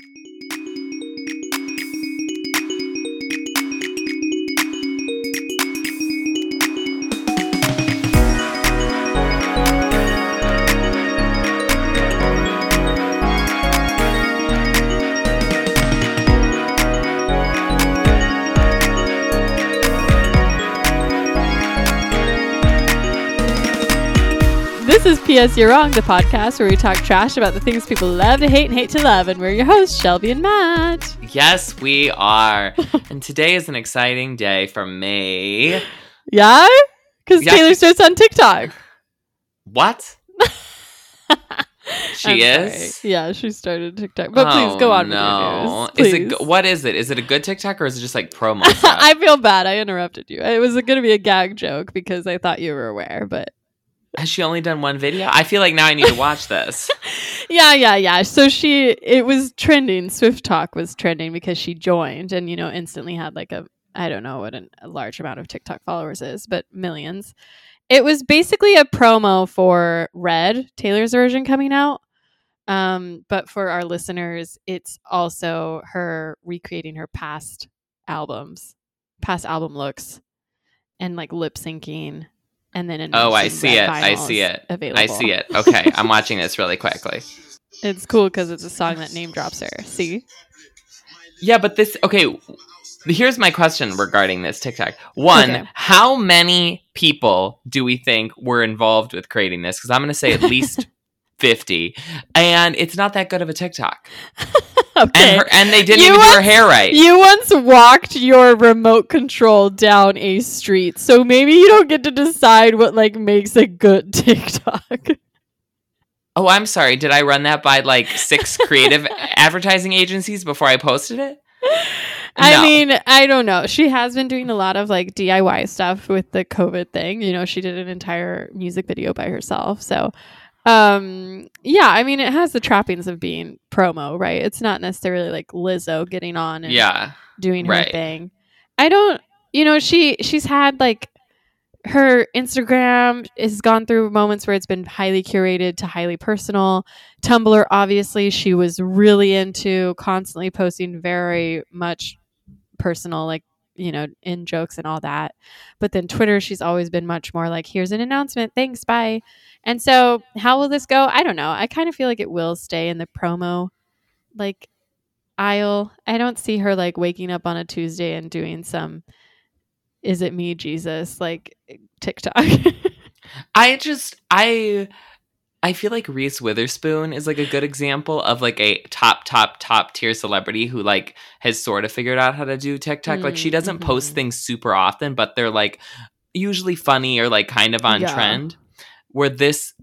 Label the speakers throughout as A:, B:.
A: This P.S. You're Wrong, the podcast where we talk trash about the things people love to hate and hate to love. And we're your hosts, Shelby and Matt.
B: Yes, we are. and today is an exciting day for me.
A: Yeah? Because
B: Yeah.
A: Taylor Swift's on TikTok.
B: What? She
A: I'm
B: is?
A: sorry. Yeah, she started TikTok. But please
B: Oh,
A: go on
B: no.
A: with your news.
B: Is it what is it? Is it a good TikTok or is it just like promo stuff?
A: I feel bad. I interrupted you. It was going to be a gag joke because I thought you were aware, but
B: Has she only done one video? I feel like now I need to watch this.
A: yeah, yeah, yeah. So she, it was trending. SwiftTok was trending because she joined and, you know, instantly had like a, I don't know what an, a large amount of TikTok followers is, but millions. It was basically a promo for Red, Taylor's version coming out. Um, but for our listeners, it's also her recreating her past albums, past album looks, and like lip syncing. And then
B: Oh, I see it. I see it.
A: Available.
B: I see it. Okay, I'm watching this really quickly.
A: It's cool because it's a song that name drops her. See?
B: Yeah, but this okay. Here's my question regarding this TikTok. One,
A: Okay.
B: how many people do we think were involved with creating this? Because I'm going to say at least fifty, and it's not that good of a TikTok.
A: Okay.
B: And her, and they didn't
A: You
B: even do her hair right.
A: you once walked your remote control down a street, so maybe you don't get to decide what like makes a good TikTok.
B: oh, I'm sorry. Did I run that by like six creative advertising agencies before I posted it?
A: I
B: No.
A: mean, I don't know. She has been doing a lot of like DIY stuff with the COVID thing. You know, she did an entire music video by herself. So, um, yeah, I mean, it has the trappings of being promo, right? It's not necessarily like Lizzo getting on and
B: Yeah.
A: doing her
B: Right.
A: thing. I don't, you know, she she's had like her Instagram has gone through moments where it's been highly curated to highly personal. Tumblr, obviously, she was really into constantly posting very much personal, like you know, in jokes and all that. But then Twitter, she's always been much more like, "Here's an announcement, thanks, bye." And so, how will this go? I don't know. I kind of feel like it will stay in the promo, like aisle. I don't see her like waking up on a Tuesday and doing some is it me Jesus like eh, TikTok.
B: I just I I feel like Reese Witherspoon is like a good example of like a top top top tier celebrity who like has sort of figured out how to do TikTok. like she
A: Mm,
B: doesn't post
A: mhm.
B: things super often, but they're like usually funny or like kind of on
A: Yeah.
B: trend. Where this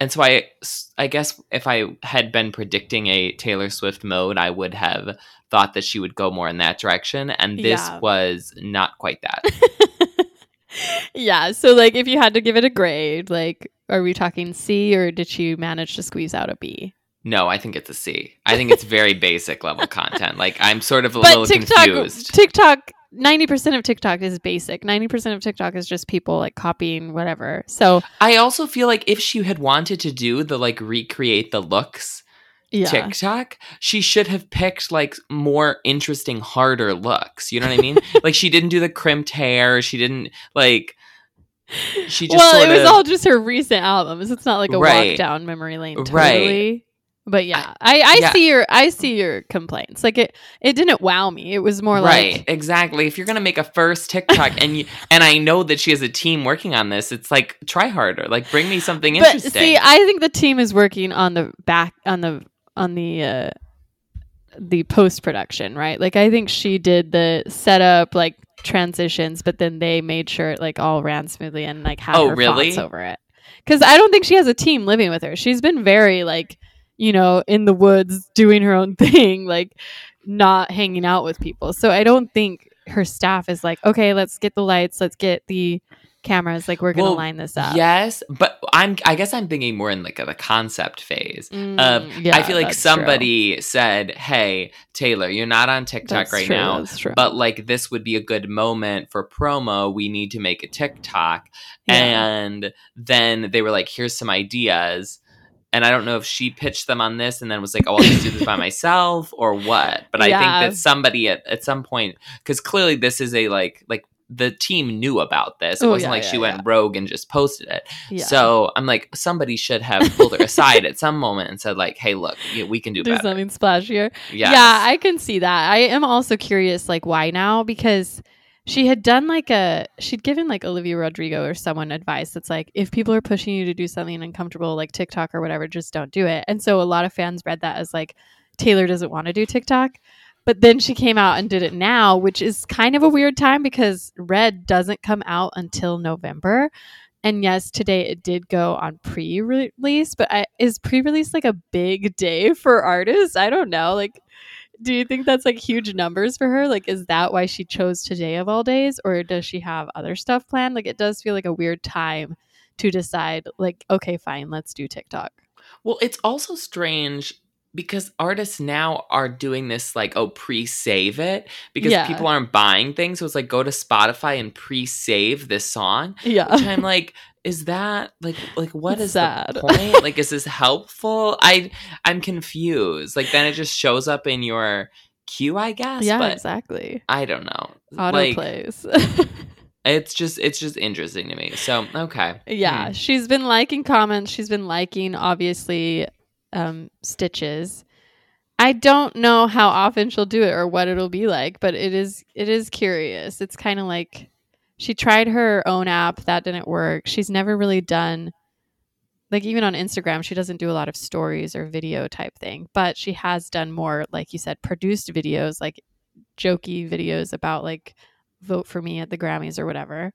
B: and so I I guess if I had been predicting a Taylor Swift mode, I would have thought that she would go more in that direction and this
A: Yeah.
B: was not quite that.
A: yeah, so like if you had to give it a grade, like are we talking C or did she manage to squeeze out a B?
B: No, I think it's a C. I think it's very basic level content. Like I'm sort of a
A: but
B: little
A: TikTok
B: confused.
A: TikTok 90% of TikTok is basic. 90% of TikTok is just people like copying whatever. So,
B: I also feel like if she had wanted to do the like recreate the looks
A: yeah.
B: TikTok, she should have picked like more interesting, harder looks. You know what I mean? like she didn't do the crimped hair. She didn't like. She just
A: well, it was
B: of,
A: all just her recent albums. It's not like a
B: Right.
A: walk down memory lane, totally.
B: Right.
A: But yeah, I, I
B: yeah.
A: see your I see your complaints. Like it, it didn't wow me. It was more
B: right
A: like
B: exactly if you're gonna make a first tiktok and you and i know that she has a team working on this it's like try harder like bring me something
A: But
B: interesting
A: see, I think the team is working on the back on the on the uh the post production, right? Like I think she did the setup like transitions, but then they made sure it like all ran smoothly and like had
B: Oh,
A: her
B: really?
A: fonts over it. Because I don't think she has a team living with her. She's been very like you know in the woods doing her own thing, like not hanging out with people. So I don't think her staff is like, okay, let's get the lights, let's get the cameras, like we're gonna
B: Well,
A: line this up.
B: yes but i'm i guess i'm thinking more in like the concept phase
A: Mm,
B: Um,
A: yeah,
B: I feel like
A: that's true.
B: somebody said, "Hey, Taylor, you're not on TikTok
A: That's
B: right
A: true,
B: now, but like this would be a good moment for promo. We need to make a TikTok."
A: Yeah.
B: And then they were like, "Here's some ideas." and I don't know if she pitched them on this and then was like, "Oh, I'll just do this by myself" or what. But I think that somebody at, at some point, because clearly this is a like like the team knew about this. It
A: Oh,
B: wasn't
A: yeah,
B: like
A: yeah,
B: she went rogue and just posted it. So I'm like, somebody should have pulled her aside at some moment and said like, "Hey, look, we can do,
A: do
B: better."
A: something splashier.
B: Yes.
A: Yeah, I can see that. I am also curious, like, why now? Because she had done like a, she'd given like Olivia Rodrigo or someone advice that's like, if people are pushing you to do something uncomfortable, like TikTok or whatever, just don't do it. And so a lot of fans read that as like, Taylor doesn't want to do TikTok. But then she came out and did it now, which is kind of a weird time because Red doesn't come out until November. And yes, today it did go on pre-release, but I, is pre-release like a big day for artists? I don't know. Like, do you think that's like huge numbers for her? Like, is that why she chose today of all days, or does she have other stuff planned? Like, it does feel like a weird time to decide. Like, okay, fine, let's do TikTok.
B: Well, it's also strange because artists now are doing this like oh pre-save it because
A: Yeah.
B: people aren't buying things so it's like go to spotify and pre-save this song
A: Yeah,
B: which i'm like is that like like what is
A: It's
B: is
A: sad.
B: the point like is this helpful i i'm confused like then it just shows up in your queue i guess
A: yeah,
B: but
A: exactly.
B: i don't know
A: Auto
B: like
A: plays.
B: it's just it's just interesting to me so okay
A: Yeah,
B: Hmm.
A: she's been liking comments. She's been liking, obviously, um, stitches. I don't know how often she'll do it or what it'll be like, but it is it is curious. It's kind of like she tried her own app that didn't work. She's never really done like even on Instagram, she doesn't do a lot of stories or video type thing, but she has done more like you said produced videos, like jokey videos about like vote for me at the Grammys or whatever.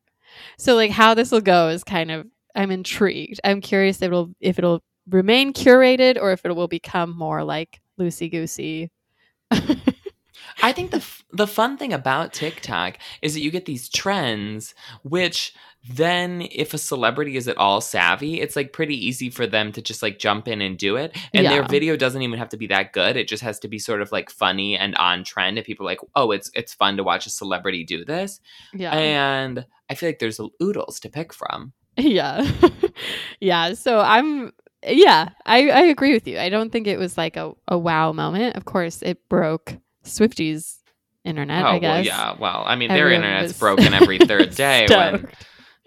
A: So like how this will go is kind of I'm intrigued. I'm curious if it'll if it'll remain curated or if it will become more like loosey goosey.
B: I think the f- the fun thing about TikTok is that you get these trends, which then if a celebrity is at all savvy, it's like pretty easy for them to just like jump in and do it. And their video doesn't even have to be that good. It just has to be sort of like funny and on trend. And people are like, oh, it's it's fun to watch a celebrity do this.
A: Yeah.
B: And I feel like there's oodles to pick from.
A: Yeah. yeah. So I'm yeah, I, I agree with you. I don't think it was like a, a wow moment. Of course it broke Swifty's internet,
B: oh
A: I
B: well,
A: guess.
B: yeah. Well, I mean, their
A: Everyone
B: internet's broken every third day when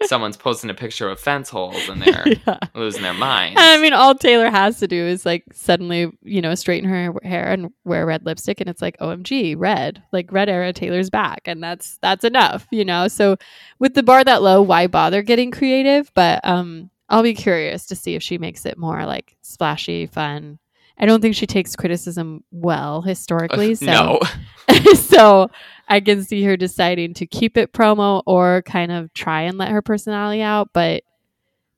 B: someone's posting a picture of fence holes and they're
A: yeah.
B: losing their minds.
A: And I mean, all Taylor has to do is like suddenly, you know, straighten her hair and wear red lipstick, and it's like, OMG, red, like red era Taylor's back, and that's that's enough, you know. So with the bar that low, why bother getting creative? But um, I'll be curious to see if she makes it more like splashy, fun. I don't think she takes criticism well historically, so
B: no.
A: so I can see her deciding to keep it promo or kind of try and let her personality out. But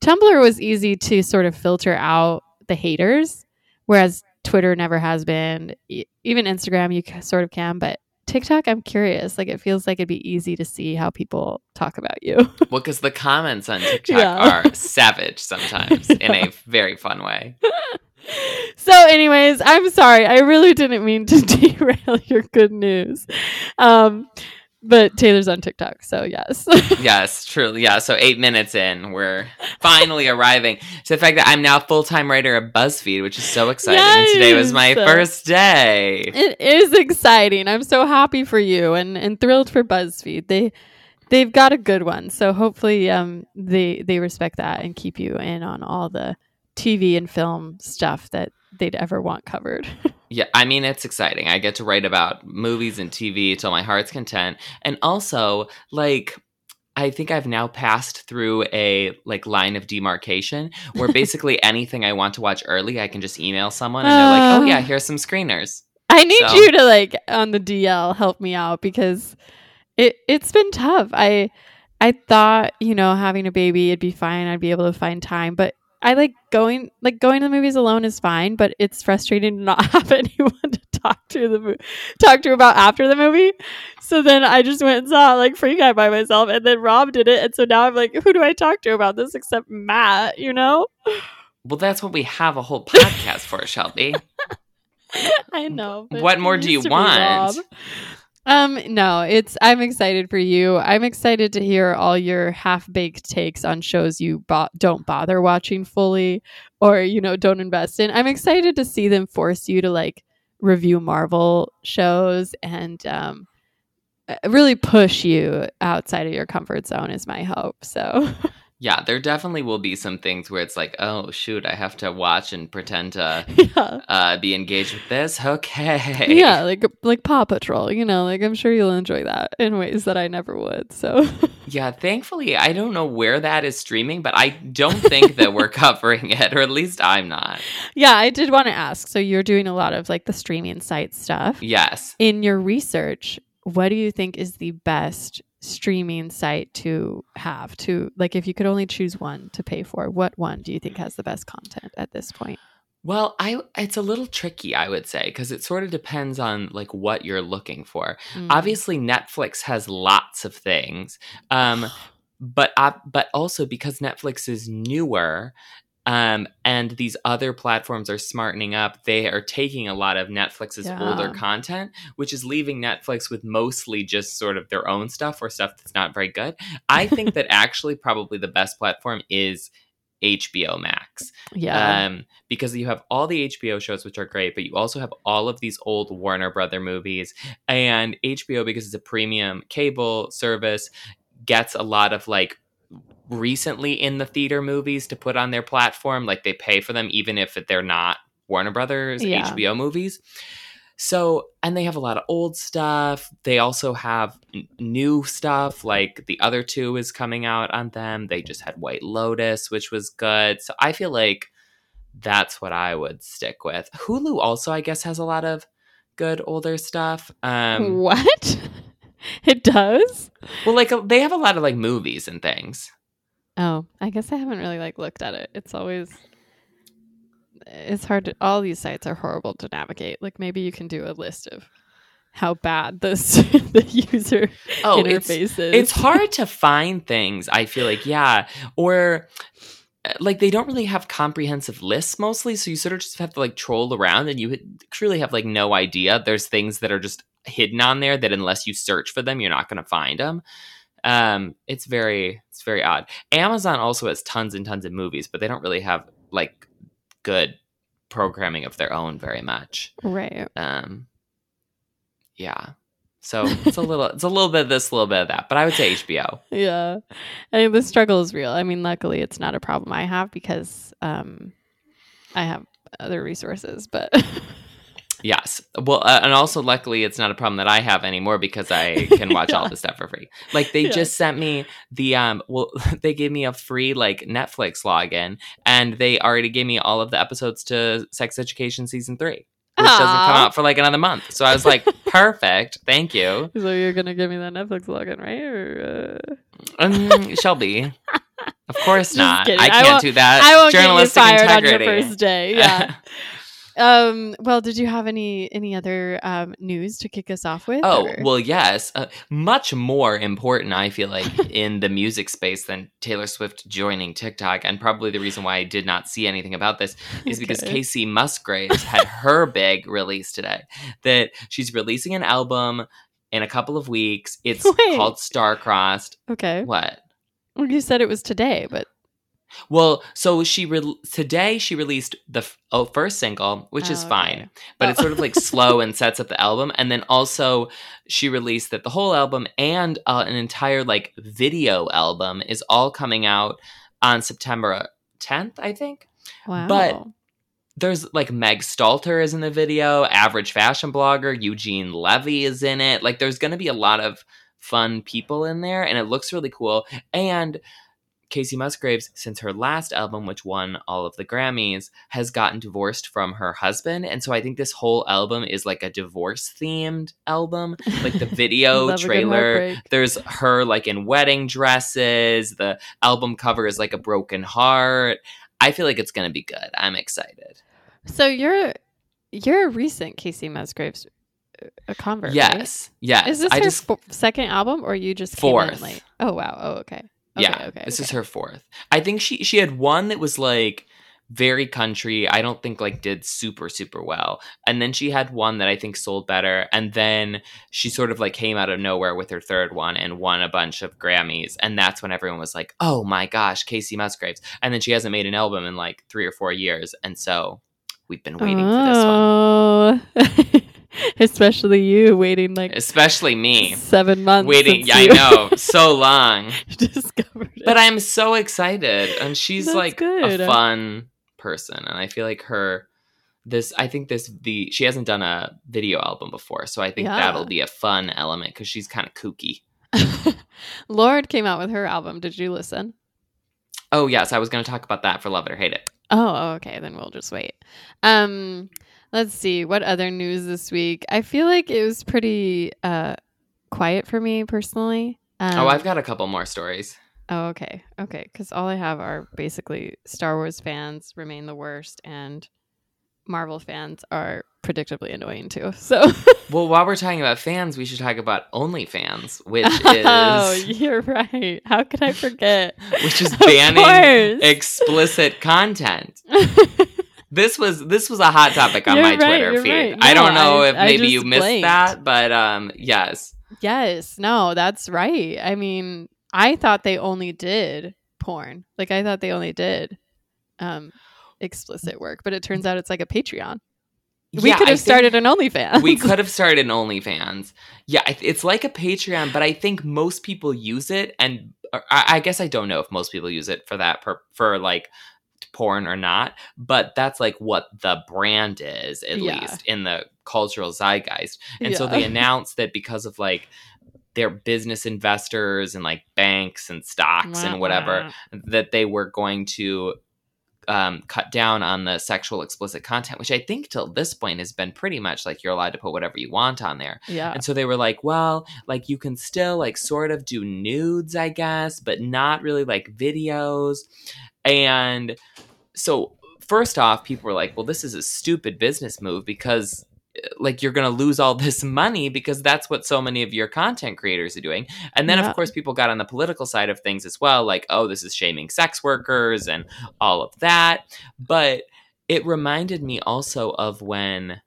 A: Tumblr was easy to sort of filter out the haters, whereas Twitter never has been. E- Even Instagram, you sort of can, but TikTok, I'm curious. Like it feels like it'd be easy to see how people talk about you.
B: Well, because the comments on TikTok
A: Yeah.
B: are savage sometimes in a very fun way.
A: so, anyways, I'm sorry. I really didn't mean to derail your good news. Um, but Taylor's on TikTok, so yes.
B: Yes, truly. Yeah. So eight minutes in, we're finally arriving to the fact that I'm now full time writer at BuzzFeed, which is so exciting. And today was my first day.
A: It is exciting. I'm so happy for you and, and thrilled for BuzzFeed. They they've got a good one. So hopefully um they they respect that and keep you in on all the TV and film stuff that they'd ever want covered.
B: Yeah, I mean it's exciting. I get to write about movies and TV till my heart's content. And also, like I think I've now passed through a like line of demarcation where basically anything I want to watch early, I can just email someone and they're like, "Oh yeah, oh. here's some screeners."
A: I need
B: So-
A: you to like on the DL help me out because it it's been tough. I I thought, you know, having a baby it'd be fine. I'd be able to find time, but I like going like going to the movies alone is fine, but it's frustrating to not have anyone to talk to the mo- talk to about after the movie. So then I just went and saw like Free Guy by myself, and then Rob did it, and so now I'm like, who do I talk to about this except Matt? You know?
B: Well, that's what we have a whole podcast for, Shelby.
A: I know.
B: What more do you want?
A: Um, no, it's I'm excited for you. I'm excited to hear all your half-baked takes on shows you bo- don't bother watching fully or you know don't invest in. I'm excited to see them force you to like review Marvel shows and um uh, really push you outside of your comfort zone is my hope. So
B: Yeah, there definitely will be some things where it's like, oh shoot, I have to watch and pretend to
A: yeah.
B: uh, be engaged with this. Okay.
A: Yeah, like like Paw Patrol, you know, like I'm sure you'll enjoy that in ways that I never would. So
B: Yeah, thankfully, I don't know where that is streaming, but I don't think that we're covering it, or at least I'm not.
A: Yeah, I did want to ask. So you're doing a lot of like the streaming site stuff.
B: Yes.
A: In your research, what do you think is the best streaming site to have to like if you could only choose one to pay for, what one do you think has the best content at this point?
B: Well, I it's a little tricky, I would say, because it sort of depends on like what you're looking for.
A: Mm.
B: Obviously, Netflix has lots of things, um, but uh, but also because Netflix is newer, um, and these other platforms are smartening up, they are taking a lot of Netflix's older content, which is leaving Netflix with mostly just sort of their own stuff or stuff that's not very good. I think that actually probably the best platform is HBO Max
A: yeah.
B: um, because you have all the HBO shows, which are great, but you also have all of these old Warner Brother movies. And HBO, because it's a premium cable service, gets a lot of like recently in the theater movies to put on their platform. Like they pay for them, even if they're not Warner Brothers
A: Yeah.
B: HBO movies. So, and they have a lot of old stuff. They also have n- new stuff, like the other two is coming out on them. They just had White Lotus, which was good. So I feel like that's what I would stick with. Hulu also, I guess, has a lot of good older stuff. Um,
A: what? it does?
B: well, like uh, they have a lot of like movies and things.
A: Oh, I guess I haven't really like looked at it. It's always it's hard to all these sites are horrible to navigate. Like maybe you can do a list of how bad this the user
B: Oh, it's
A: interface is.
B: it's hard to find things i feel like yeah or uh, like they don't really have comprehensive lists mostly so you sort of just have to like troll around and you truly have like no idea there's things that are just hidden on there that unless you search for them you're not going to find them um it's very it's very odd amazon also has tons and tons of movies but they don't really have like good programming of their own very much
A: right.
B: um yeah so it's a little it's a little bit of this a little bit of that but i would say hbo
A: Yeah. I mean the struggle is real. I mean luckily it's not a problem I have because um I have other resources, but
B: yes. Well uh, and also luckily it's not a problem that i have anymore because i can watch all the stuff for free. Like they
A: Yeah.
B: just sent me the um well they gave me a free like netflix login and they already gave me all of the episodes to sex education season three which doesn't come out for like another month. So i was like perfect. Thank you.
A: So you're gonna give me that Netflix login, right? Or uh...
B: um, shelby. Of course
A: Just
B: not.
A: kidding.
B: i
A: I
B: can't
A: won't-
B: do that.
A: I won't get you
B: journalistic
A: fired on your first day. Yeah. Um. Well, did you have any any other um news to kick us off with?
B: Oh,
A: or-
B: well, yes. Uh, much more important, I feel like, in the music space than Taylor Swift joining TikTok. And probably the reason why I did not see anything about this is because Kacey Musgraves had her big release today. That she's releasing an album in a couple of weeks. It's
A: Wait.
B: called Starcrossed.
A: Okay.
B: What?
A: Well, you said it was today, but
B: Well, so she re- today she released the f- oh, first single, which is
A: Oh, okay.
B: fine, but it's
A: Oh.
B: sort of like slow and sets up the album. And then also she released that the whole album and uh, an entire like video album is all coming out on September 10th, I think.
A: wow.
B: But there's like Meg Stalter is in the video, average fashion blogger, Eugene Levy is in it. Like there's going to be a lot of fun people in there and it looks really cool. And Kacey Musgraves, since her last album, which won all of the Grammys, has gotten divorced from her husband. And so I think this whole album is like a divorce themed album. Like the video
A: Love a good
B: trailer, there's her like in wedding dresses. The album cover is like a broken heart. I feel like it's going to be good. I'm excited.
A: So you're you're a recent Kacey Musgraves uh, a convert. right?
B: Yes. Yes.
A: Is this
B: I
A: her
B: just
A: second album, or you just
B: Fourth.
A: late? Oh wow. Oh okay. Okay,
B: yeah,
A: Okay.
B: this
A: okay.
B: is her fourth. I think she she had one that was like very country. I don't think like did super super well. And then she had one that I think sold better and then she sort of like came out of nowhere with her third one and won a bunch of Grammys and that's when everyone was like, "Oh my gosh, Kacey Musgraves." And then she hasn't made an album in like 3 or 4 years and so we've been waiting oh.
A: for this one. Oh. Especially you waiting like
B: especially me
A: seven months
B: waiting. Yeah, I know so long. discovered it. But I'm so excited, and she's That's like good. a fun person, and I feel like her. This I think this the she hasn't done a video album before, so I think yeah. that'll be a fun element because she's kind of kooky.
A: Lorde came out with her album. Did you listen?
B: Oh yes, I was going to talk about that for Love It or Hate It.
A: Oh, okay. Then we'll just wait. Um, Let's see what other news this week. I feel like it was pretty uh, quiet for me personally.
B: Um, oh, I've got a couple more stories.
A: Oh, okay, okay. Because all I have are basically Star Wars fans remain the worst, and Marvel fans are predictably annoying too. So,
B: well, while we're talking about fans, we should talk about OnlyFans, which is oh,
A: you're right. How could I forget?
B: which is banning explicit content. This was this was a hot topic on you're my right, Twitter feed. Right. No, I don't know I, if maybe you missed blanked. that, but um, yes,
A: yes, no, that's right. I mean, I thought they only did porn. Like I thought they only did um explicit work, but it turns out it's like a Patreon. We yeah, could have started an OnlyFans.
B: we could have started an OnlyFans. Yeah, it's like a Patreon, but I think most people use it, and I guess I don't know if most people use it for that per, for like porn or not, but that's like what the brand is, at yeah. least in the cultural zeitgeist. And yeah. so they announced that because of like their business investors and like banks and stocks and whatever, that they were going to um, cut down on the sexual explicit content, which I think till this point has been pretty much like you're allowed to put whatever you want on there.
A: Yeah.
B: And so they were like, well, like you can still like sort of do nudes, I guess, but not really like videos. And so first off, people were like, well, this is a stupid business move because like you're going to lose all this money because that's what so many of your content creators are doing. And then yeah. of course people got on the political side of things as well like oh this is shaming sex workers and all of that. But it reminded me also of when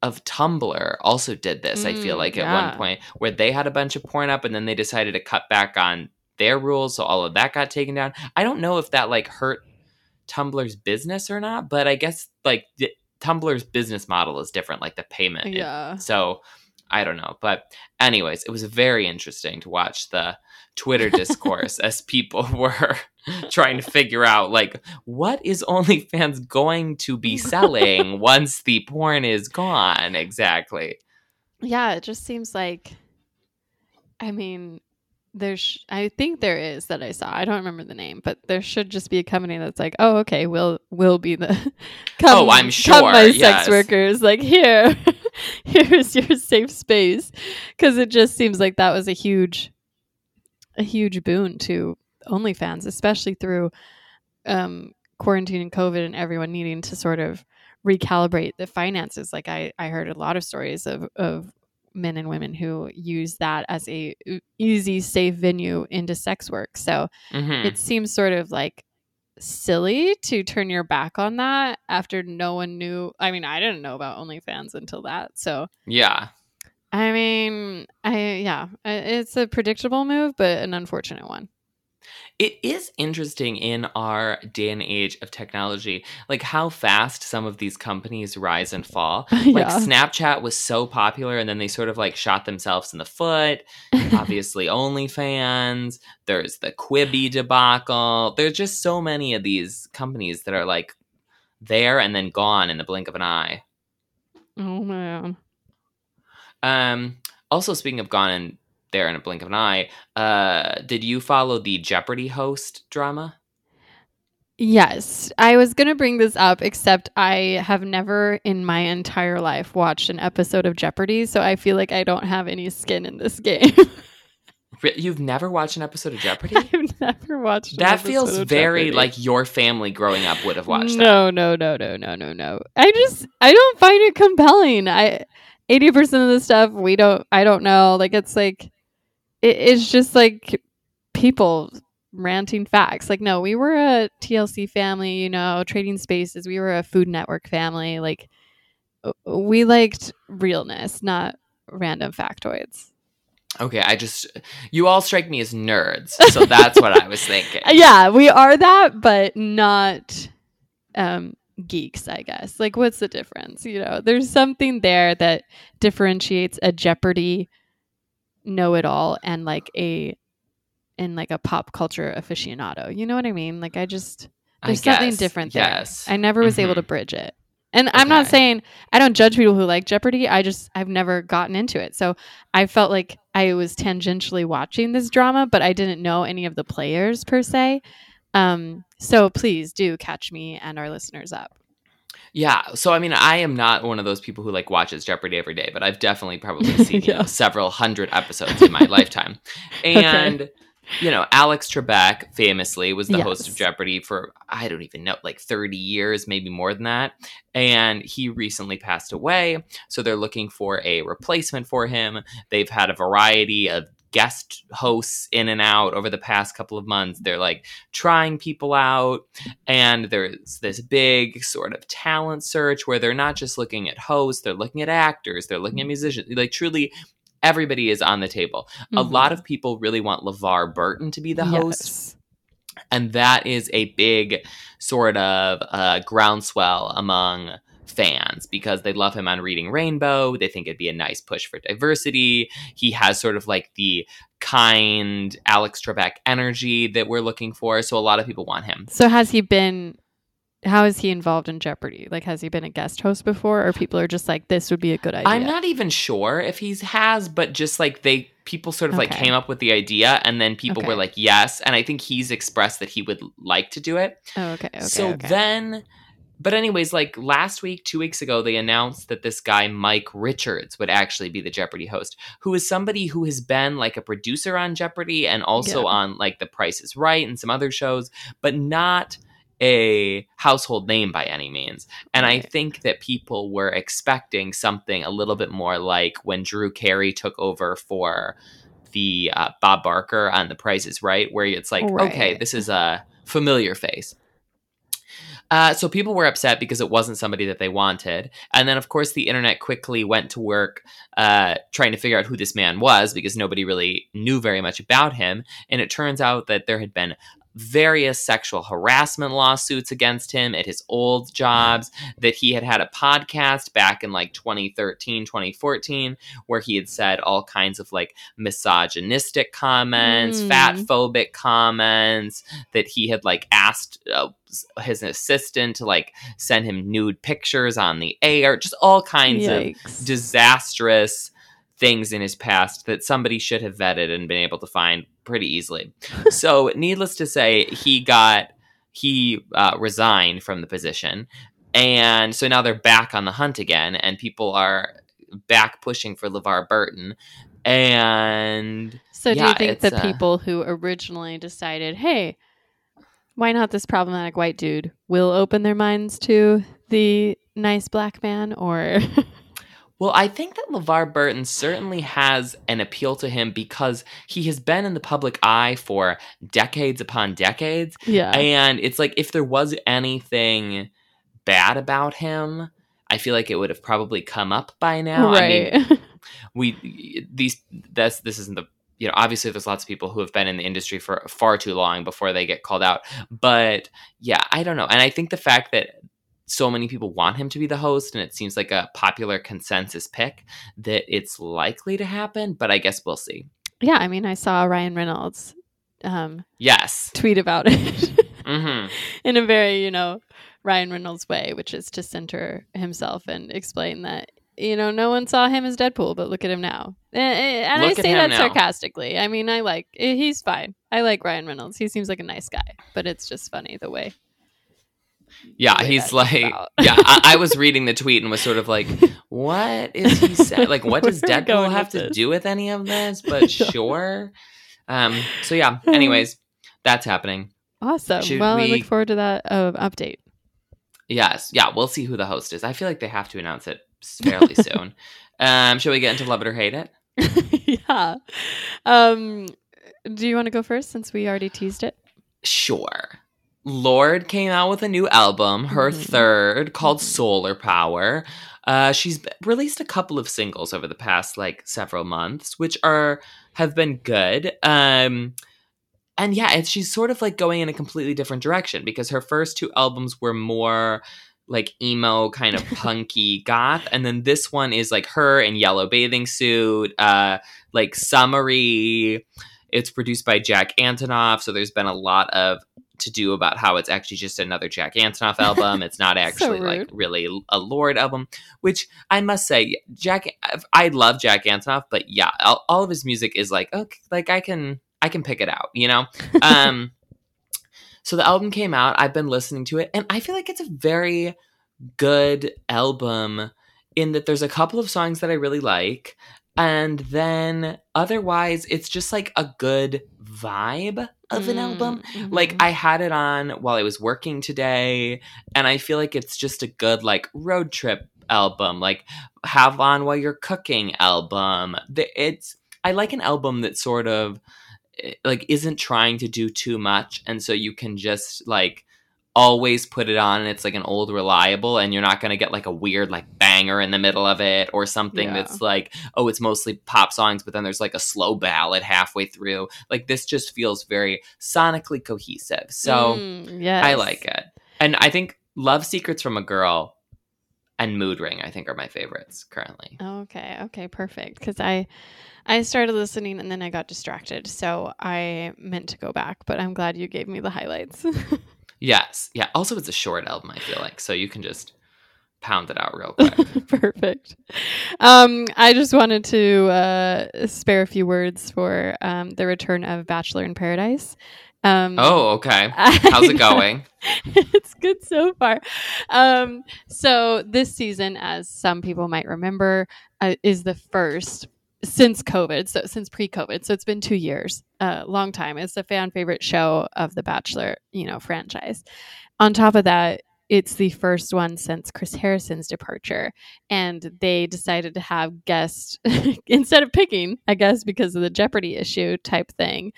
B: of Tumblr also did this, mm, I feel mm, like at yeah. one point where they had a bunch of porn up and then they decided to cut back on their rules so all of that got taken down. I don't know if that like hurt Tumblr's business or not, but I guess like Tumblr's business model is different, like the payment.
A: Yeah.
B: So I don't know. But, anyways, it was very interesting to watch the Twitter discourse as people were trying to figure out, like, what is OnlyFans going to be selling once the porn is gone exactly?
A: Yeah, it just seems like, I mean, there's I think there is that I saw. I don't remember the name, but there should just be a company that's like, oh, okay, we'll we'll be the
B: come, oh, I'm sure,
A: come my yes. sex workers. Like here, here's your safe space, because it just seems like that was a huge, a huge boon to OnlyFans, especially through um, quarantine and COVID, and everyone needing to sort of recalibrate the finances. Like I I heard a lot of stories of of men and women who use that as a easy safe venue into sex work. So mm-hmm. it seems sort of like silly to turn your back on that after no one knew i mean i didn't know about onlyfans until that so
B: yeah.
A: I mean i yeah it's a predictable move but an unfortunate one
B: it is interesting in our day and age of technology, like how fast some of these companies rise and fall. yeah. Like Snapchat was so popular and then they sort of like shot themselves in the foot. Obviously, OnlyFans, there's the Quibi debacle. There's just so many of these companies that are like there and then gone in the blink of an eye.
A: Oh man.
B: Um also speaking of gone in there in a blink of an eye. Uh, did you follow the Jeopardy host drama?
A: Yes, I was going to bring this up, except I have never in my entire life watched an episode of Jeopardy, so I feel like I don't have any skin in this game.
B: You've never watched an episode of Jeopardy?
A: I've never watched. Jeopardy.
B: That feels very Jeopardy. like your family growing up would have watched.
A: No, that. no, no, no, no, no, no. I just I don't find it compelling. I eighty percent of the stuff we don't. I don't know. Like it's like it, it's just like people ranting facts. Like, no, we were a TLC family, you know, trading spaces. We were a Food Network family. Like, we liked realness, not random factoids.
B: Okay, I just you all strike me as nerds, so that's what I was thinking.
A: Yeah, we are that, but not um geeks, I guess. Like what's the difference? You know, there's something there that differentiates a Jeopardy know it all and like a in like a pop culture aficionado. You know what I mean? Like I just there's
B: I
A: something different there.
B: yes.
A: I never was able
B: Mhm.
A: to bridge it. And I'm not saying I don't judge people who like Jeopardy. I just I've never gotten into it. So I felt like I was tangentially watching this drama, but I didn't know any of the players per se. Um, so please do catch me and our listeners up.
B: Yeah, so I mean, I am not one of those people who like watches Jeopardy every day, but I've definitely probably seen you know, several hundred episodes in my lifetime. And you know, Alex Trebek famously was the host of Jeopardy for I don't even know, like 30 years, maybe more than that. And he recently passed away, so they're looking for a replacement for him. They've had a variety of guest hosts in and out over the past couple of months. They're like trying people out and there's this big sort of talent search where they're not just looking at hosts, they're looking at actors, they're looking at musicians. Like truly everybody is on the table. A
A: Mhm.
B: lot of people really want LeVar Burton to be the host,
A: Yes.
B: and that is a big sort of uh, groundswell among fans because they love him on Reading Rainbow. They think it'd be a nice push for diversity. He has sort of like the kind Alex Trebek energy that we're looking for, so a lot of people want him.
A: So has he been how is he involved in Jeopardy? Like has he been a guest host before or people are just like this would be a good idea?
B: I'm not even sure if he's has, but just like they people sort of like came up with the idea and then people were like yes, and I think he's expressed that he would like to do it.
A: Oh, okay, okay.
B: so
A: okay.
B: then but anyways, like last week, two weeks ago, they announced that this guy, Mike Richards, would actually be the Jeopardy host, who is somebody who has been like a producer on Jeopardy and also
A: Yeah.
B: on like The Price is Right and some other shows, but not a household name by any means. And I think that people were expecting something a little bit more like when Drew Carey took over for the uh, Bob Barker on The Price is Right, where it's like, okay, this is a familiar face. Uh, so people were upset because it wasn't somebody that they wanted, and then of course the internet quickly went to work uh, trying to figure out who this man was because nobody really knew very much about him. And it turns out that there had been various sexual harassment lawsuits against him at his old jobs that he had had a podcast back in like 2013 2014 where he had said all kinds of like misogynistic comments
A: Mm.
B: fat phobic comments that he had like asked uh, his assistant to like send him nude pictures on the air just all kinds of disastrous things in his past that somebody should have vetted and been able to find pretty easily. so, needless to say, he got he uh, resigned from the position, and so now they're back on the hunt again, and people are back pushing for LeVar Burton. And
A: So do you think the
B: uh,
A: people who originally decided, hey, why not this problematic white dude, will open their minds to the nice black man or
B: Well, I think that LeVar Burton certainly has an appeal to him because he has been in the public eye for decades upon decades.
A: yeah.
B: And it's like if there was anything bad about him, I feel like it would have probably come up by now. I mean,
A: right.
B: we these that's this isn't the you know obviously there's lots of people who have been in the industry for far too long before they get called out but yeah i don't know and i think the fact that so many people want him to be the host and it seems like a popular consensus pick that it's likely to happen but i guess we'll see
A: yeah, I mean I saw Ryan Reynolds um,
B: yes
A: tweet about it
B: hmm
A: in a very, you know, Ryan Reynolds way, which is to center himself and explain that you know no one saw him as Deadpool, but look at him now. And, and I say that
B: now.
A: sarcastically. I mean, I like eh, he's fine. I like Ryan Reynolds. He seems like a nice guy, but it's just funny the way.
B: Yeah he's like yeah I, I was reading the tweet and was sort of like what is he saying like what does
A: we
B: deadpool have to
A: this?
B: do with any of this but sure um so yeah anyways that's happening
A: Awesome.
B: Should
A: well, I look forward to that uh, update.
B: Yes, yeah, we'll see who the host is. I feel like they have to announce it fairly soon. Um, shall we get into love it or hate it?
A: yeah. Um, do you want to go first since we already teased it?
B: Sure. Lorde came out with a new album, her
A: Mhm.
B: third, called
A: Mhm.
B: Solar Power. Uh, she's released a couple of singles over the past like several months, which are have been good. Um, and yeah, it's she's sort of like going in a completely different direction because her first two albums were more like emo kind of punky goth and then this one is like her in yellow bathing suit uh like summery it's produced by jack antonoff so there's been a lot of to do about how it's actually just another jack antonoff album. It's not actually like really a Lorde album which i must say jack i love jack antonoff but yeah all, all of his music is like okay like i can i can pick it out you know? Um so the album came out. I've been listening to it and i feel like it's a very good album in that there's a couple of songs that i really like and then otherwise it's just like a good vibe of an album.
A: Mm,
B: like
A: mhm.
B: i had it on while i was working today and i feel like it's just a good like road trip album. Like have on while you're cooking album. The- it's i like an album that sort of eh, like isn't trying to do too much and so you can just like always put it on and it's like an old reliable and you're not going to get like a weird like banger in the middle of it or something
A: Yeah.
B: that's like oh it's mostly pop songs but then there's like a slow ballad halfway through like this just feels very sonically cohesive so
A: Mm, yes.
B: i like it and i think love secrets from a girl and mood ring i think are my favorites currently
A: Okay, okay, perfect. Because I, I started listening and then I got distracted, so I meant to go back. But I'm glad you gave me the highlights.
B: yes yeah also it's a short album i feel like so you can just pound it out real quick
A: perfect. Um, I just wanted to uh, spare a few words for um, the return of Bachelor in Paradise. Um,
B: oh okay how's it going
A: it's good so far. Um, so this season, as some people might remember, uh, is the first since COVID. So since pre-COVID, so it's been two years, a long time. It's a fan favorite show of the Bachelor, you know, franchise. On top of that, it's the first one since Chris Harrison's departure, and they decided to have guests instead of picking, I guess, because of the Jeopardy issue type thing.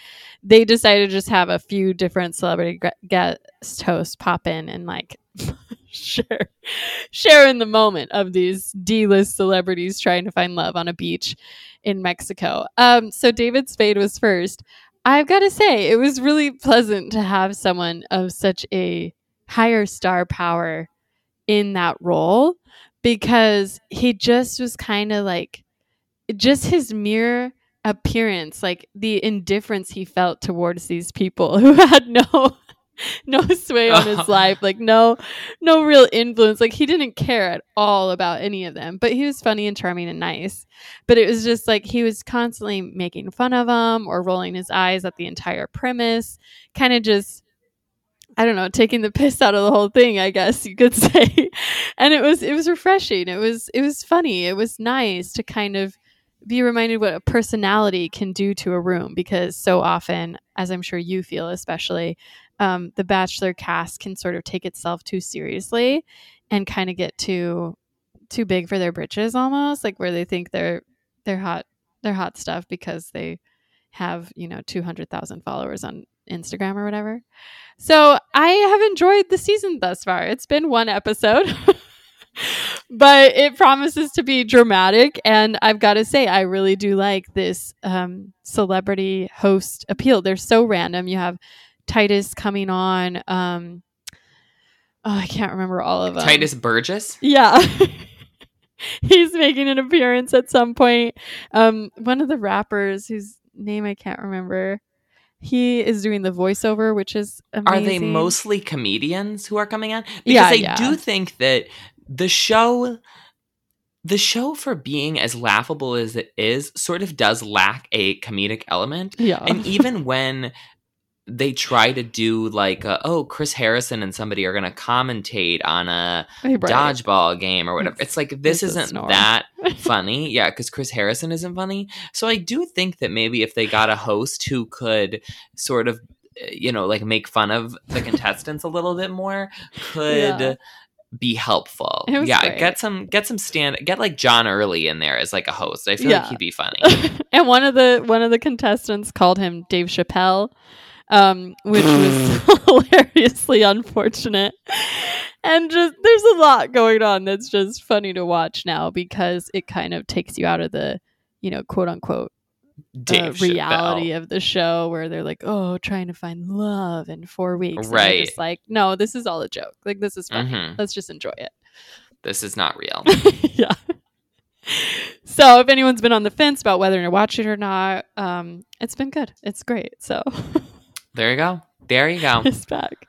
A: They decided to just have a few different celebrity gue- guest hosts pop in and like share share in the moment of these D-list celebrities trying to find love on a beach in Mexico. Um, so David Spade was first. I've got to say, it was really pleasant to have someone of such a higher star power in that role because he just was kind of like just his mere appearance like the indifference he felt towards these people who had no no sway on his life like no no real influence like he didn't care at all about any of them but he was funny and charming and nice but it was just like he was constantly making fun of them or rolling his eyes at the entire premise kind of just I don't know, taking the piss out of the whole thing, I guess you could say. and it was it was refreshing. It was it was funny. It was nice to kind of be reminded what a personality can do to a room because so often, as I'm sure you feel especially, um, the Bachelor cast can sort of take itself too seriously and kind of get too too big for their britches almost, like where they think they're they're hot they're hot stuff because they have, you know, 200,000 followers on Instagram or whatever. So I have enjoyed the season thus far. It's been one episode, but it promises to be dramatic. And I've got to say, I really do like this um, celebrity host appeal. They're so random. You have Tituss coming on. Um, oh, I can't remember all of them.
B: tituss burgess
A: Yeah. He's making an appearance at some point. Um, one of the rappers whose name I can't remember. He is doing the voiceover, which is amazing.
B: Are they mostly comedians who are coming on? Because
A: Yeah,
B: I
A: yeah.
B: do think that the show the show for being as laughable as it is sort of does lack a comedic element.
A: Yeah.
B: And even when they try to do like uh oh Chris Harrison and somebody are going to commentate on a
A: Right.
B: dodgeball game or whatever.
A: It's-
B: It's, like this isn't that funny. Yeah, because Chris Harrison isn't funny. So I do think that maybe if they got a host who could sort of, uh, you know, like make fun of the contestants a little bit more, could
A: Yeah.
B: be helpful. Yeah,
A: great.
B: get some get some stand get like John Early in there as like a host. I feel
A: Yeah.
B: like he'd be funny.
A: and one of the one of the contestants called him Dave Chappelle. Um, which was hilariously unfortunate. And just there's a lot going on that's just funny to watch now because it kind of takes you out of the, you know, quote unquote uh, reality
B: Chappelle.
A: of the show where they're like, oh, trying to find love in four weeks. And
B: Right.
A: just like, no, this is all a joke. Like, this is funny.
B: Mhm.
A: Let's just enjoy it.
B: This is not real.
A: yeah. So if anyone's been on the fence about whether to watch it or not, um, it's been good. It's great. So
B: There you go. There you go.
A: it's back.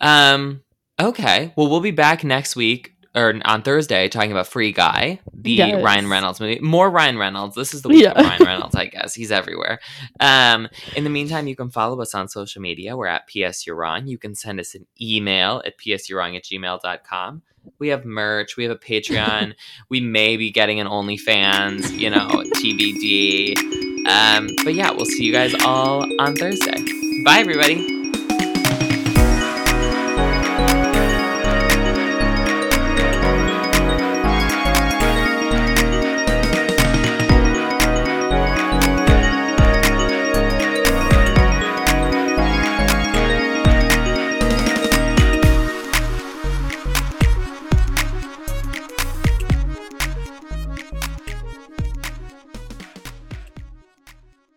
B: Um. Okay. Well, we'll be back next week or on Thursday talking about Free Guy, the
A: Yes.
B: Ryan Reynolds movie. More Ryan Reynolds. This is the week of Ryan Reynolds, I guess. He's everywhere. Um. In the meantime, you can follow us on social media. We're at PS You're You can send us an email at psyou'rewrong at gmail.com. We have merch. We have a Patreon. we may be getting an OnlyFans, you know, TBD. Um, but yeah, we'll see you guys all on Thursday. Bye, everybody.